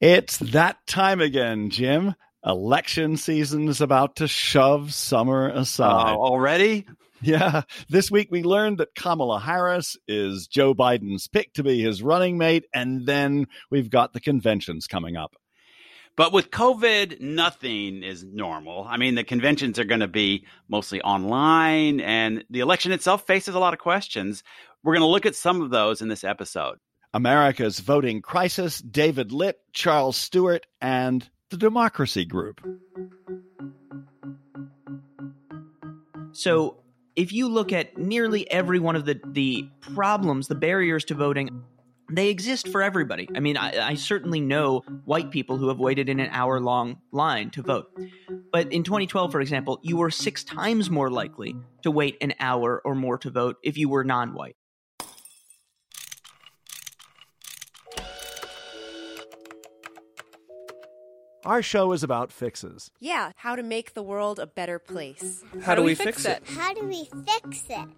It's that time again, Jim. Election season is about to shove summer aside. Uh, already? Yeah. This week we learned that Kamala Harris is Joe Biden's pick to be his running mate. And then we've got the conventions coming up. But with COVID, nothing is normal. I mean, the conventions are going to be mostly online, and the election itself faces a lot of questions. We're going to look at some of those in this episode. America's voting crisis, David Litt, Charles Stewart, and the Democracy Group. So, if you look at nearly every one of the, the problems, the barriers to voting, they exist for everybody. I mean, I, I, certainly know white people who have waited in an hour long line to vote. But in 2012, for example, you were six times more likely to wait an hour or more to vote if you were non white. Our show is about fixes. Yeah, how to make the world a better place. How, how do, we, we fix, fix it? it? How do we fix it?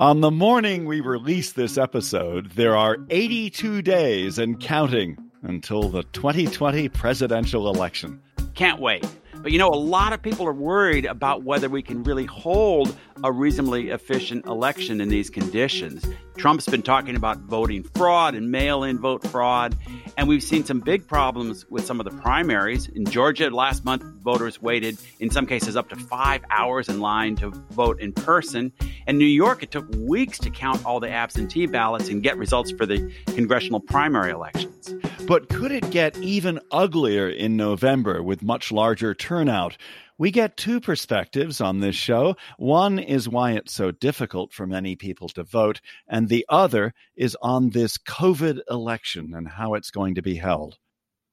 On the morning we release this episode, there are 82 days and counting until the 2020 presidential election. Can't wait. But you know, a lot of people are worried about whether we can really hold a reasonably efficient election in these conditions. Trump's been talking about voting fraud and mail in vote fraud. And we've seen some big problems with some of the primaries. In Georgia last month, voters waited, in some cases, up to five hours in line to vote in person. In New York, it took weeks to count all the absentee ballots and get results for the congressional primary elections. But could it get even uglier in November with much larger turnout? We get two perspectives on this show. One is why it's so difficult for many people to vote, and the other is on this COVID election and how it's going to be held.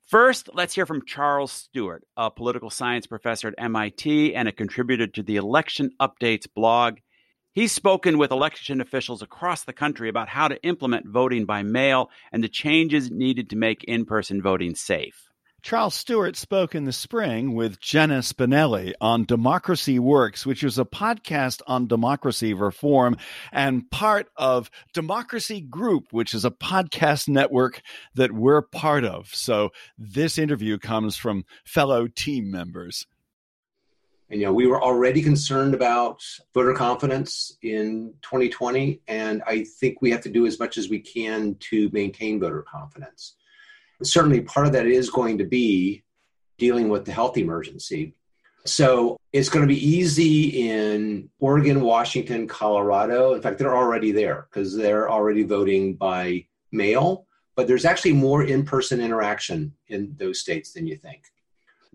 First, let's hear from Charles Stewart, a political science professor at MIT and a contributor to the Election Updates blog. He's spoken with election officials across the country about how to implement voting by mail and the changes needed to make in person voting safe. Charles Stewart spoke in the spring with Jenna Spinelli on Democracy Works, which is a podcast on democracy reform and part of Democracy Group, which is a podcast network that we're part of. So this interview comes from fellow team members. And, you know, we were already concerned about voter confidence in 2020, and I think we have to do as much as we can to maintain voter confidence And certainly part of that is going to be dealing with the health emergency. So it's going to be easy in Oregon, Washington, Colorado. In fact, they're already there because they're already voting by mail, but there's actually more in person interaction in those states than you think.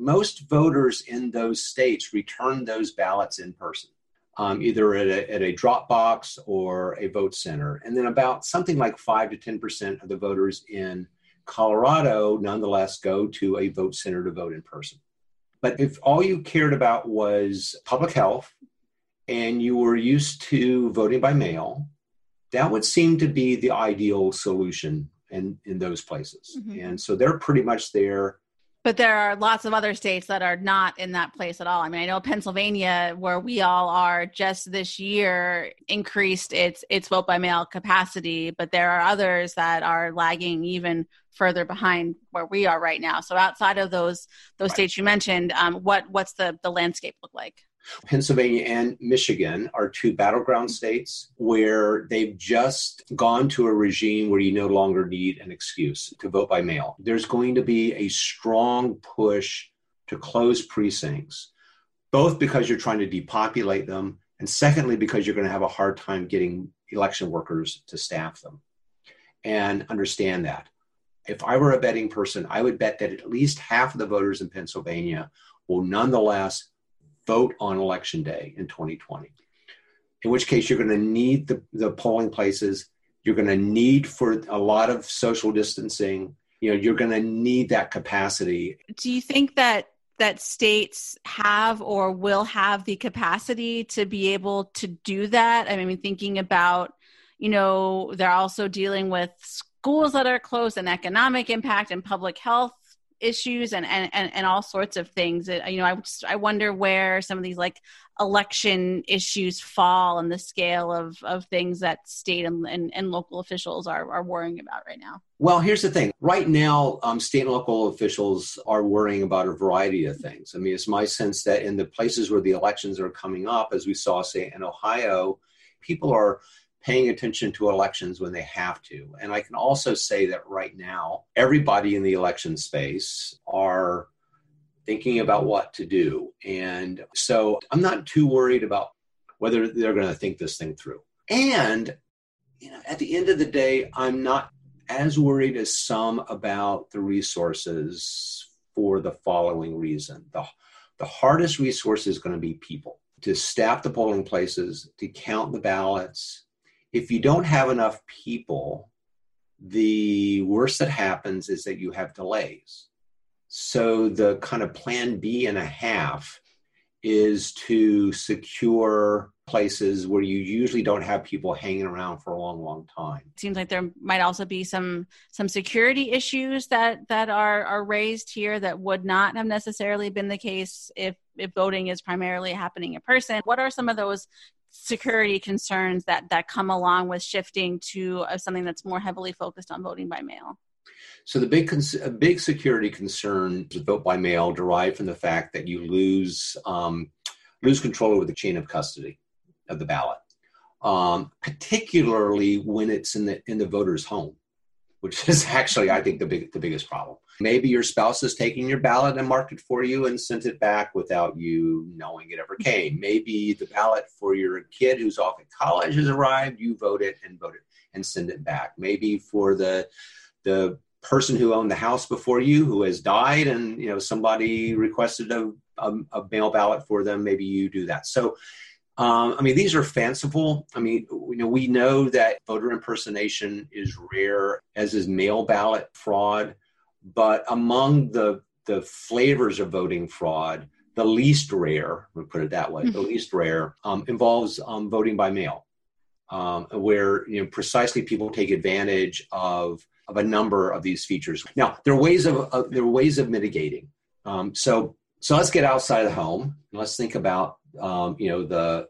Most voters in those states return those ballots in person, um, either at a, at a drop box or a vote center. And then about something like 5 to 10% of the voters in Colorado nonetheless go to a vote center to vote in person. But if all you cared about was public health and you were used to voting by mail, that would seem to be the ideal solution in, in those places. Mm-hmm. And so they're pretty much there but there are lots of other states that are not in that place at all. I mean, I know Pennsylvania, where we all are, just this year increased its its vote by mail capacity, but there are others that are lagging even further behind where we are right now. So outside of those those right. states you mentioned, um, what what's the the landscape look like? Pennsylvania and Michigan are two battleground states where they've just gone to a regime where you no longer need an excuse to vote by mail. There's going to be a strong push to close precincts, both because you're trying to depopulate them, and secondly, because you're going to have a hard time getting election workers to staff them. And understand that. If I were a betting person, I would bet that at least half of the voters in Pennsylvania will nonetheless vote on election day in 2020. In which case, you're going to need the, the polling places. You're going to need for a lot of social distancing. You know, you're going to need that capacity. Do you think that that states have or will have the capacity to be able to do that? I mean, thinking about, you know, they're also dealing with schools that are closed and economic impact and public health issues and, and, and, and all sorts of things. It, you know, I, just, I wonder where some of these like election issues fall on the scale of, of things that state and, and, and local officials are, are worrying about right now. Well, here's the thing. Right now, um, state and local officials are worrying about a variety of things. I mean, it's my sense that in the places where the elections are coming up, as we saw, say, in Ohio, people are paying attention to elections when they have to. And I can also say that right now, everybody in the election space are thinking about what to do. And so I'm not too worried about whether they're going to think this thing through. And you know, at the end of the day, I'm not as worried as some about the resources for the following reason. The, the hardest resource is going to be people to staff the polling places, to count the ballots, if you don't have enough people, the worst that happens is that you have delays. So the kind of plan B and a half is to secure places where you usually don't have people hanging around for a long long time it seems like there might also be some some security issues that that are are raised here that would not have necessarily been the case if if voting is primarily happening in person what are some of those security concerns that that come along with shifting to uh, something that's more heavily focused on voting by mail? So the big cons- big security concern to vote by mail derive from the fact that you lose um, lose control over the chain of custody of the ballot, um, particularly when it's in the in the voter's home which is actually, I think, the big the biggest problem. Maybe your spouse is taking your ballot and marked it for you and sent it back without you knowing it ever came. Maybe the ballot for your kid who's off at college has arrived, you vote it and vote it and send it back. Maybe for the the person who owned the house before you who has died and you know somebody requested a, a, a mail ballot for them, maybe you do that. So um, I mean, these are fanciful. I mean, you know, we know that voter impersonation is rare, as is mail ballot fraud. But among the the flavors of voting fraud, the least rare, we put it that way, mm-hmm. the least rare um, involves um, voting by mail, um, where you know precisely people take advantage of of a number of these features. Now, there are ways of uh, there are ways of mitigating. Um, so so let's get outside of the home and let's think about um, you know the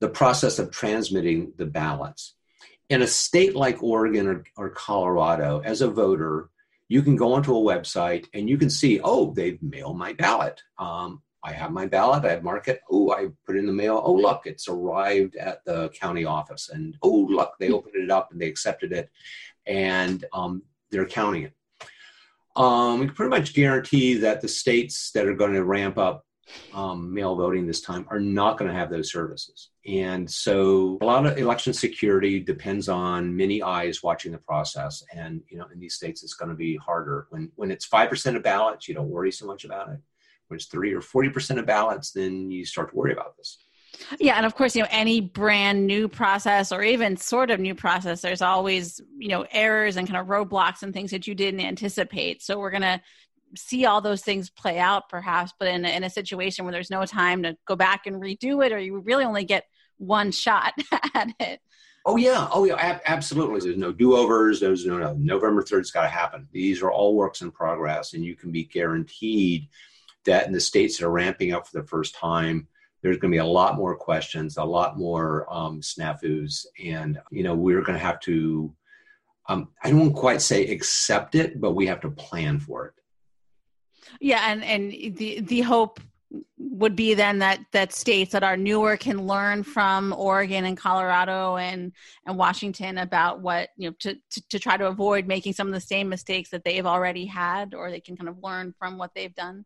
the process of transmitting the ballots. In a state like Oregon or, or Colorado, as a voter, you can go onto a website and you can see, oh, they've mailed my ballot. Um, I have my ballot. I mark it. Oh, I put it in the mail. Oh, look, it's arrived at the county office. And oh, look, they opened it up and they accepted it, and um, they're counting it. Um, we can pretty much guarantee that the states that are going to ramp up um, mail voting this time are not going to have those services. And so a lot of election security depends on many eyes watching the process. And, you know, in these states, it's going to be harder. When, when it's 5% of ballots, you don't worry so much about it. When it's 3 or 40% of ballots, then you start to worry about this. Yeah, and of course, you know, any brand new process or even sort of new process, there's always, you know, errors and kind of roadblocks and things that you didn't anticipate. So we're going to see all those things play out perhaps but in a, in a situation where there's no time to go back and redo it or you really only get one shot at it. Oh yeah. Oh yeah. Ab- absolutely. There's no do-overs. There's no, no. November 3rd has got to happen. These are all works in progress and you can be guaranteed that in the states that are ramping up for the first time there's going to be a lot more questions a lot more um, snafus and you know we're going to have to um, i don't quite say accept it but we have to plan for it yeah and and the the hope would be then that that states that are newer can learn from Oregon and Colorado and and Washington about what you know to, to, to try to avoid making some of the same mistakes that they've already had, or they can kind of learn from what they've done.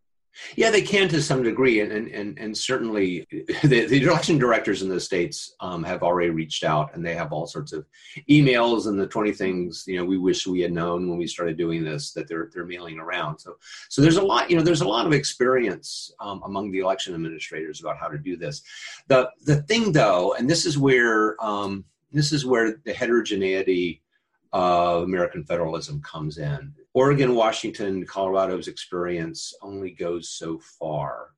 Yeah, they can to some degree, and and and certainly the, the election directors in the states um, have already reached out, and they have all sorts of emails and the twenty things you know we wish we had known when we started doing this that they're they're mailing around. So so there's a lot you know there's a lot of experience um, among the election administrators about how to do this. The the thing though, and this is where um, this is where the heterogeneity of American federalism comes in. Oregon, Washington, Colorado's experience only goes so far.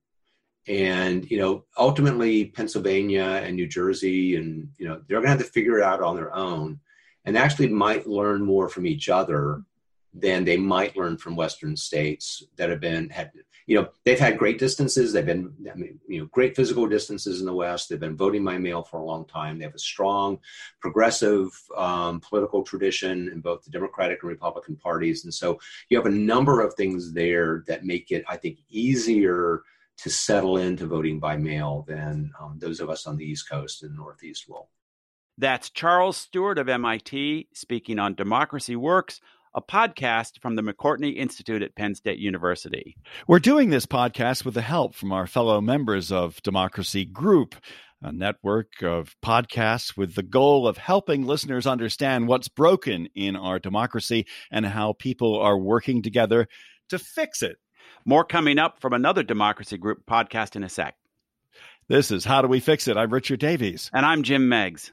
And, you know, ultimately Pennsylvania and New Jersey and, you know, they're going to have to figure it out on their own and actually might learn more from each other than they might learn from Western states that have been had you know they've had great distances. They've been you know great physical distances in the west. They've been voting by mail for a long time. They have a strong progressive um, political tradition in both the democratic and republican parties. And so you have a number of things there that make it i think easier to settle into voting by mail than um, those of us on the east coast and northeast will. That's charles stewart of mit speaking on democracy works a podcast from the McCourtney Institute at Penn State University. We're doing this podcast with the help from our fellow members of Democracy Group, a network of podcasts with the goal of helping listeners understand what's broken in our democracy and how people are working together to fix it. More coming up from another Democracy Group podcast in a sec. This is How Do We Fix It? I'm Richard Davies. And I'm Jim Meigs.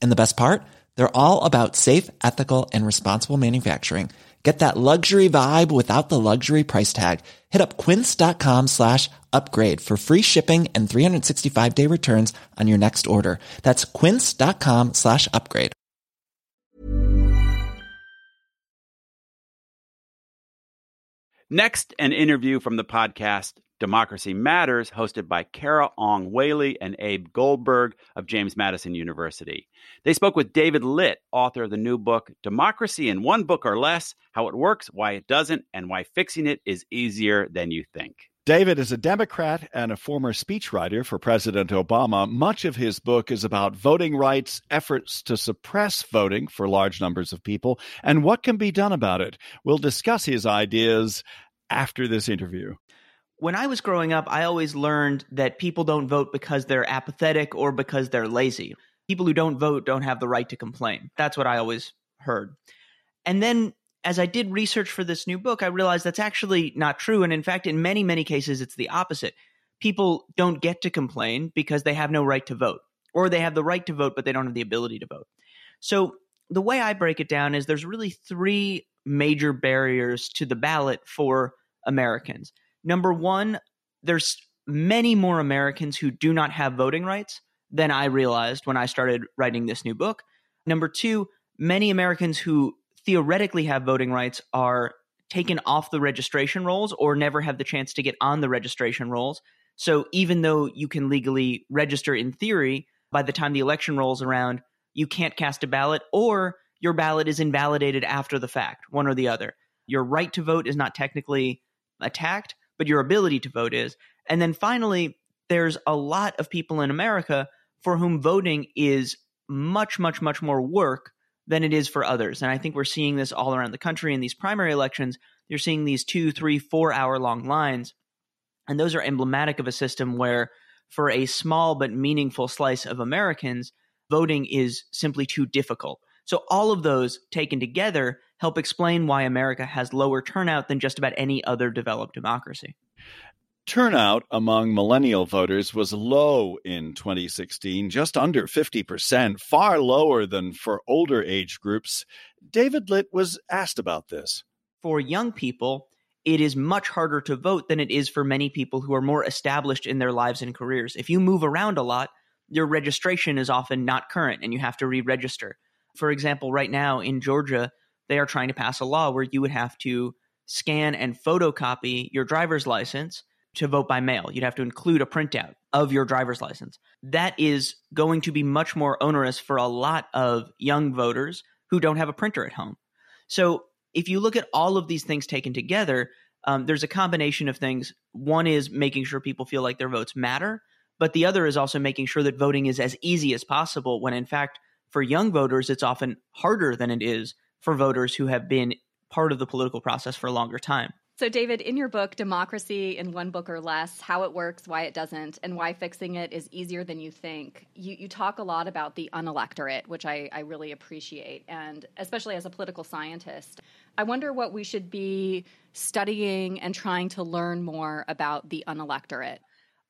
And the best part? They're all about safe, ethical, and responsible manufacturing. Get that luxury vibe without the luxury price tag. Hit up quince.com slash upgrade for free shipping and 365 day returns on your next order. That's quince.com slash upgrade. Next, an interview from the podcast Democracy Matters, hosted by Carah Ong Whaley and Abe Goldberg of James Madison University. They spoke with David Litt, author of the new book, Democracy in One Book or Less How It Works, Why It Doesn't, and Why Fixing It is Easier Than You Think. David is a Democrat and a former speechwriter for President Obama. Much of his book is about voting rights, efforts to suppress voting for large numbers of people, and what can be done about it. We'll discuss his ideas after this interview when I was growing up, I always learned that people don't vote because they're apathetic or because they're lazy. People who don't vote don't have the right to complain. That's what I always heard. And then as I did research for this new book, I realized that's actually not true. And in fact, in many, many cases, it's the opposite. People don't get to complain because they have no right to vote, or they have the right to vote, but they don't have the ability to vote. So the way I break it down is there's really three major barriers to the ballot for Americans. Number one, there's many more Americans who do not have voting rights than I realized when I started writing this new book. Number two, many Americans who theoretically have voting rights are taken off the registration rolls or never have the chance to get on the registration rolls. So even though you can legally register in theory, by the time the election rolls around, you can't cast a ballot or your ballot is invalidated after the fact, one or the other. Your right to vote is not technically attacked, but your ability to vote is. And then finally, there's a lot of people in America for whom voting is much, much, much more work than it is for others. And I think we're seeing this all around the country in these primary elections. You're seeing these two, three, four hour long lines. And those are emblematic of a system where, for a small but meaningful slice of Americans, voting is simply too difficult. So all of those taken together help explain why America has lower turnout than just about any other developed democracy. Turnout among millennial voters was low in 2016, just under 50%, far lower than for older age groups. David Litt was asked about this. For young people, it is much harder to vote than it is for many people who are more established in their lives and careers. If you move around a lot, your registration is often not current and you have to re register. For example, right now in Georgia, they are trying to pass a law where you would have to scan and photocopy your driver's license to vote by mail. You'd have to include a printout of your driver's license. That is going to be much more onerous for a lot of young voters who don't have a printer at home. So if you look at all of these things taken together, um, there's a combination of things. One is making sure people feel like their votes matter, but the other is also making sure that voting is as easy as possible when, in fact, for young voters, it's often harder than it is for voters who have been part of the political process for a longer time. So, David, in your book, Democracy in One Book or Less How It Works, Why It Doesn't, and Why Fixing It is Easier Than You Think, you, you talk a lot about the unelectorate, which I, I really appreciate, and especially as a political scientist. I wonder what we should be studying and trying to learn more about the unelectorate.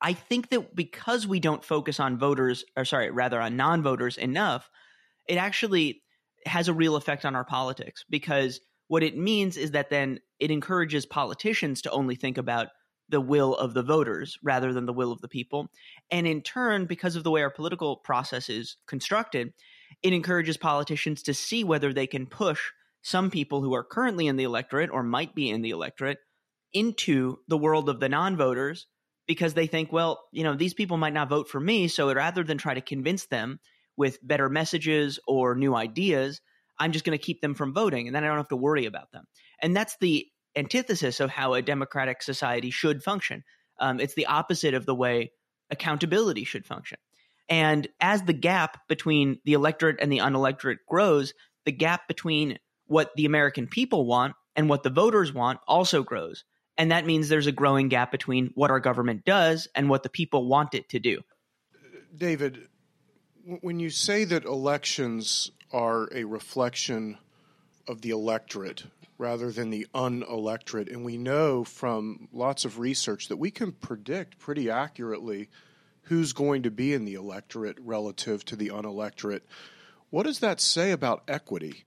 I think that because we don't focus on voters, or sorry, rather on non voters enough, it actually has a real effect on our politics because what it means is that then it encourages politicians to only think about the will of the voters rather than the will of the people. And in turn, because of the way our political process is constructed, it encourages politicians to see whether they can push some people who are currently in the electorate or might be in the electorate into the world of the non voters because they think, well, you know, these people might not vote for me. So rather than try to convince them with better messages or new ideas, I'm just going to keep them from voting and then I don't have to worry about them. And that's the antithesis of how a democratic society should function. Um, it's the opposite of the way accountability should function. And as the gap between the electorate and the unelectorate grows, the gap between what the American people want and what the voters want also grows. And that means there's a growing gap between what our government does and what the people want it to do. David, when you say that elections are a reflection of the electorate rather than the unelectorate. And we know from lots of research that we can predict pretty accurately who's going to be in the electorate relative to the unelectorate. What does that say about equity?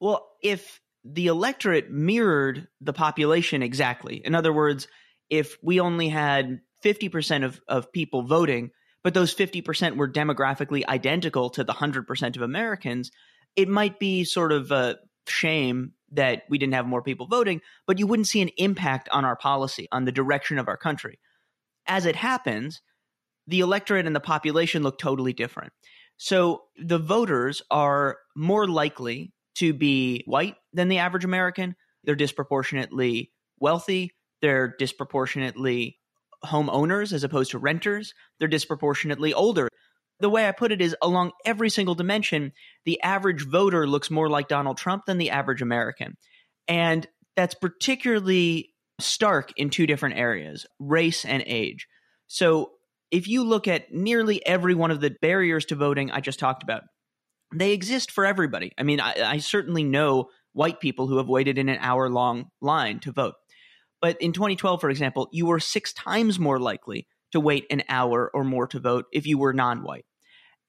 Well, if the electorate mirrored the population exactly, in other words, if we only had 50% of, of people voting, but those 50% were demographically identical to the 100% of Americans, it might be sort of a shame that we didn't have more people voting, but you wouldn't see an impact on our policy, on the direction of our country. As it happens, the electorate and the population look totally different. So the voters are more likely to be white than the average American. They're disproportionately wealthy. They're disproportionately homeowners as opposed to renters. They're disproportionately older. The way I put it is along every single dimension, the average voter looks more like Donald Trump than the average American. And that's particularly stark in two different areas race and age. So if you look at nearly every one of the barriers to voting I just talked about, they exist for everybody. I mean, I, I certainly know white people who have waited in an hour long line to vote. But in 2012, for example, you were six times more likely to wait an hour or more to vote if you were non white.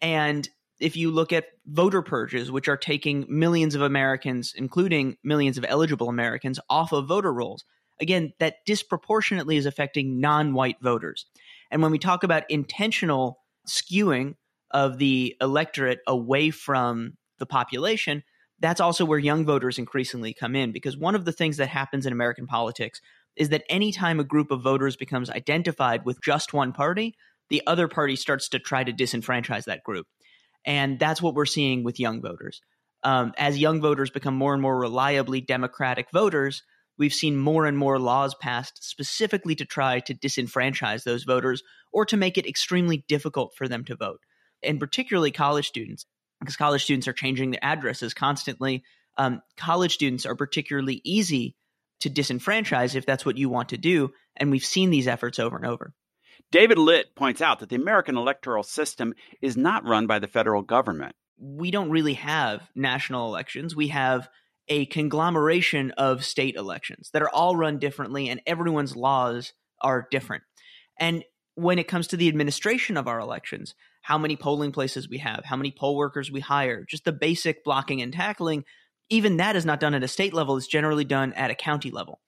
And if you look at voter purges, which are taking millions of Americans, including millions of eligible Americans, off of voter rolls, again, that disproportionately is affecting non white voters. And when we talk about intentional skewing of the electorate away from the population, that's also where young voters increasingly come in. Because one of the things that happens in American politics is that anytime a group of voters becomes identified with just one party, the other party starts to try to disenfranchise that group. And that's what we're seeing with young voters. Um, as young voters become more and more reliably Democratic voters, we've seen more and more laws passed specifically to try to disenfranchise those voters or to make it extremely difficult for them to vote. And particularly college students, because college students are changing their addresses constantly. Um, college students are particularly easy to disenfranchise if that's what you want to do. And we've seen these efforts over and over. David Litt points out that the American electoral system is not run by the federal government. we don't really have national elections. We have a conglomeration of state elections that are all run differently and everyone's laws are different. And when it comes to the administration of our elections, how many polling places we have, how many poll workers we hire, just the basic blocking and tackling, even that is not done at a state level, it's generally done at a county level.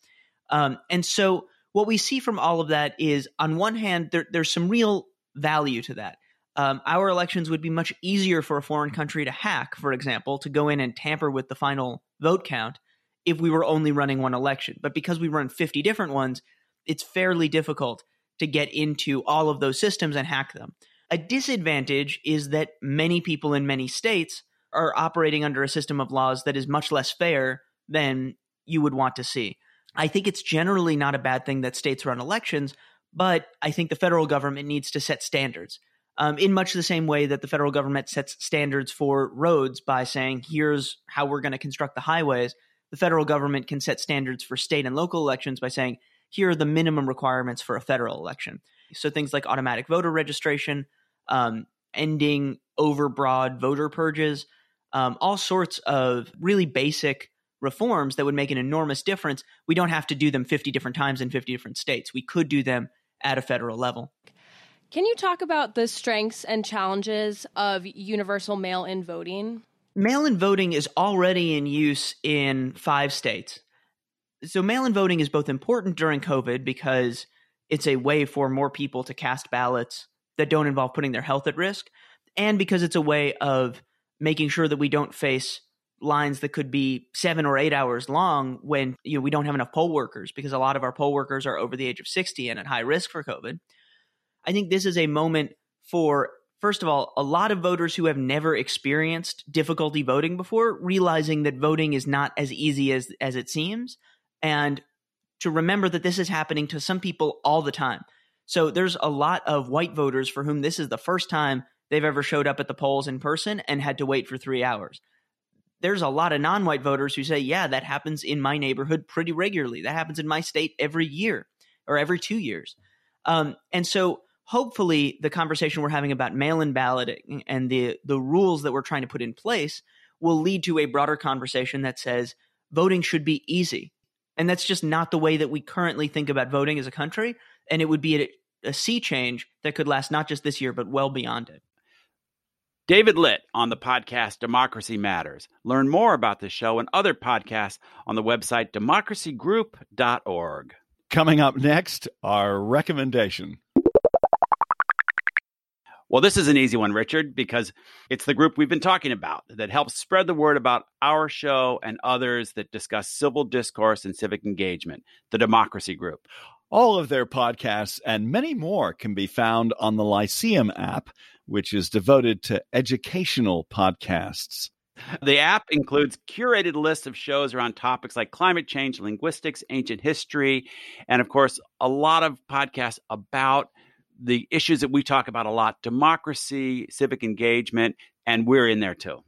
Um, and so what we see from all of that is on one hand, there, there's some real value to that. Um, our elections would be much easier for a foreign country to hack, for example, to go in and tamper with the final vote count if we were only running one election. But because we run 50 different ones, it's fairly difficult to get into all of those systems and hack them. A disadvantage is that many people in many states are operating under a system of laws that is much less fair than you would want to see. I think it's generally not a bad thing that states run elections, but I think the federal government needs to set standards. Um, in much the same way that the federal government sets standards for roads by saying, here's how we're going to construct the highways, the federal government can set standards for state and local elections by saying, here are the minimum requirements for a federal election. So things like automatic voter registration, um, ending overbroad voter purges, um, all sorts of really basic reforms that would make an enormous difference. We don't have to do them 50 different times in 50 different states. We could do them at a federal level. Can you talk about the strengths and challenges of universal mail in voting? Mail in voting is already in use in five states. So, mail in voting is both important during COVID because it's a way for more people to cast ballots that don't involve putting their health at risk, and because it's a way of making sure that we don't face lines that could be seven or eight hours long when you know we don't have enough poll workers because a lot of our poll workers are over the age of 60 and at high risk for COVID. I think this is a moment for first of all, a lot of voters who have never experienced difficulty voting before, realizing that voting is not as easy as as it seems, and to remember that this is happening to some people all the time. So there's a lot of white voters for whom this is the first time they've ever showed up at the polls in person and had to wait for three hours. There's a lot of non white voters who say, yeah, that happens in my neighborhood pretty regularly. That happens in my state every year or every two years. Um, and so hopefully the conversation we're having about mail-in balloting and the the rules that we're trying to put in place will lead to a broader conversation that says voting should be easy. And that's just not the way that we currently think about voting as a country. And it would be a, a sea change that could last not just this year, but well beyond it. David Litt on the podcast Democracy Matters. Learn more about the show and other podcasts on the website democracygroup.org. Coming up next, our recommendation. Well, this is an easy one, Richard, because it's the group we've been talking about that helps spread the word about our show and others that discuss civil discourse and civic engagement, the Democracy Group. All of their podcasts and many more can be found on the Lyceum app, which is devoted to educational podcasts. The app includes curated lists of shows around topics like climate change, linguistics, ancient history, and of course, a lot of podcasts about the issues that we talk about a lot democracy, civic engagement, and we're in there too.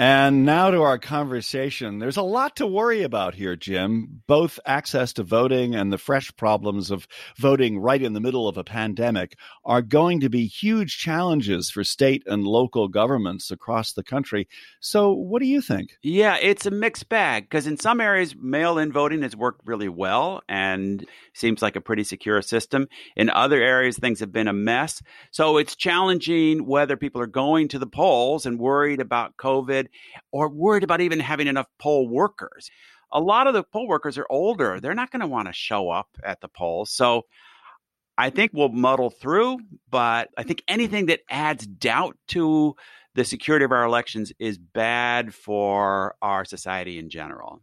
And now to our conversation. There's a lot to worry about here, Jim. Both access to voting and the fresh problems of voting right in the middle of a pandemic are going to be huge challenges for state and local governments across the country. So, what do you think? Yeah, it's a mixed bag because in some areas, mail in voting has worked really well and seems like a pretty secure system. In other areas, things have been a mess. So, it's challenging whether people are going to the polls and worried about COVID or worried about even having enough poll workers. A lot of the poll workers are older. They're not going to want to show up at the polls. So I think we'll muddle through, but I think anything that adds doubt to the security of our elections is bad for our society in general.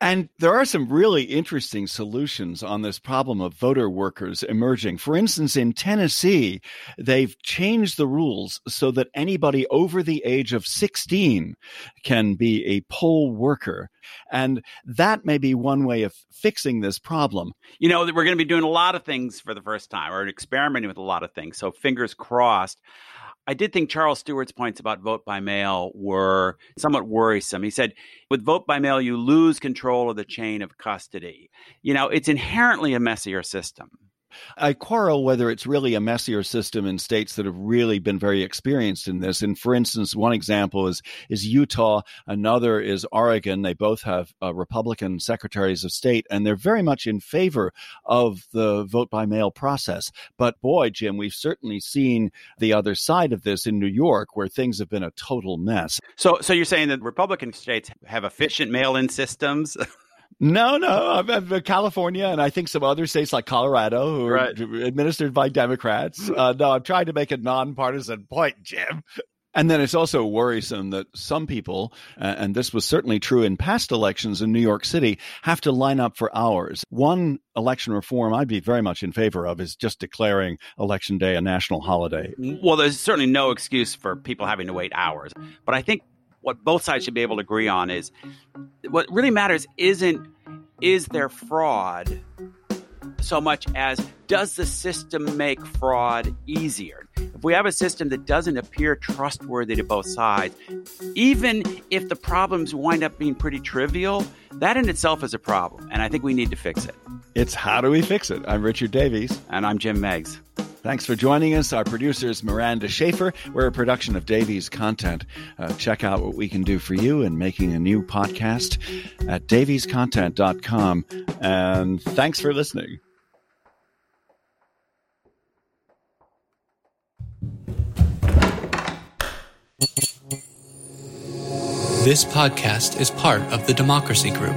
And there are some really interesting solutions on this problem of voter workers emerging. For instance, in Tennessee, they've changed the rules so that anybody over the age of 16 can be a poll worker. And that may be one way of fixing this problem. You know, we're going to be doing a lot of things for the first time or experimenting with a lot of things. So fingers crossed. I did think Charles Stewart's points about vote by mail were somewhat worrisome. He said, with vote by mail, you lose control of the chain of custody. You know, it's inherently a messier system. I quarrel whether it's really a messier system in states that have really been very experienced in this. And for instance, one example is is Utah, another is Oregon. They both have uh, Republican secretaries of state, and they're very much in favor of the vote by mail process. But boy, Jim, we've certainly seen the other side of this in New York, where things have been a total mess. So, so you're saying that Republican states have efficient mail-in systems? No, no. I'm, California and I think some other states like Colorado who right. are administered by Democrats. Uh, no, I'm trying to make a nonpartisan point, Jim. And then it's also worrisome that some people, uh, and this was certainly true in past elections in New York City, have to line up for hours. One election reform I'd be very much in favor of is just declaring Election Day a national holiday. Well, there's certainly no excuse for people having to wait hours. But I think what both sides should be able to agree on is what really matters isn't is there fraud so much as does the system make fraud easier? If we have a system that doesn't appear trustworthy to both sides, even if the problems wind up being pretty trivial, that in itself is a problem. And I think we need to fix it. It's How Do We Fix It? I'm Richard Davies. And I'm Jim Meigs. Thanks for joining us. Our producer is Miranda Schaefer. We're a production of Davies Content. Uh, check out what we can do for you in making a new podcast at daviescontent.com. And thanks for listening. This podcast is part of the Democracy Group.